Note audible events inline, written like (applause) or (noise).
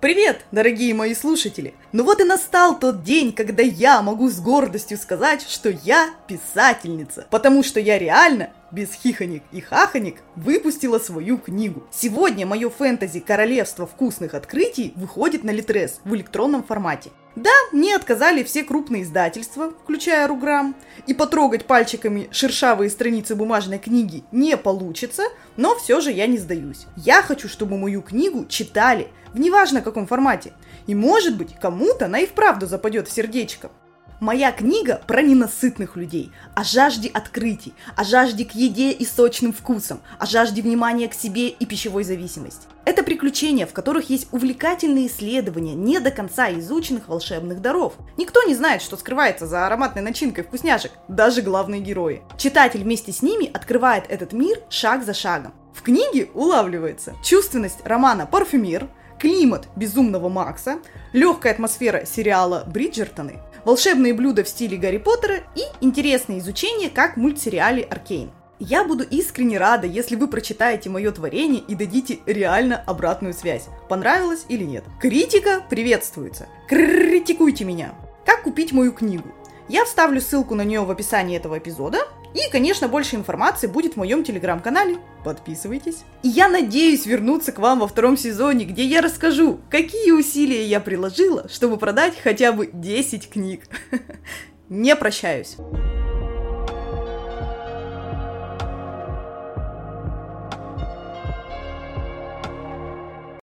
Привет, дорогие мои слушатели! Ну вот и настал тот день, когда я могу с гордостью сказать, что я писательница, потому что я реально без хихоник и хахоник выпустила свою книгу. Сегодня мое фэнтези «Королевство вкусных открытий» выходит на Литрес в электронном формате. Да, мне отказали все крупные издательства, включая Руграм, и потрогать пальчиками шершавые страницы бумажной книги не получится, но все же я не сдаюсь. Я хочу, чтобы мою книгу читали, в неважно каком формате. И может быть, кому-то она и вправду западет в сердечко. Моя книга про ненасытных людей, о жажде открытий, о жажде к еде и сочным вкусам, о жажде внимания к себе и пищевой зависимости. Это приключения, в которых есть увлекательные исследования не до конца изученных волшебных даров. Никто не знает, что скрывается за ароматной начинкой вкусняшек, даже главные герои. Читатель вместе с ними открывает этот мир шаг за шагом. В книге улавливается чувственность романа «Парфюмер», климат «Безумного Макса», легкая атмосфера сериала «Бриджертоны», волшебные блюда в стиле Гарри Поттера и интересное изучение, как в мультсериале «Аркейн». Я буду искренне рада, если вы прочитаете мое творение и дадите реально обратную связь, понравилось или нет. Критика приветствуется. Критикуйте меня. Как купить мою книгу? Я вставлю ссылку на нее в описании этого эпизода. И, конечно, больше информации будет в моем телеграм-канале. Подписывайтесь. И я надеюсь вернуться к вам во втором сезоне, где я расскажу, какие усилия я приложила, чтобы продать хотя бы 10 книг. (laughs) Не прощаюсь.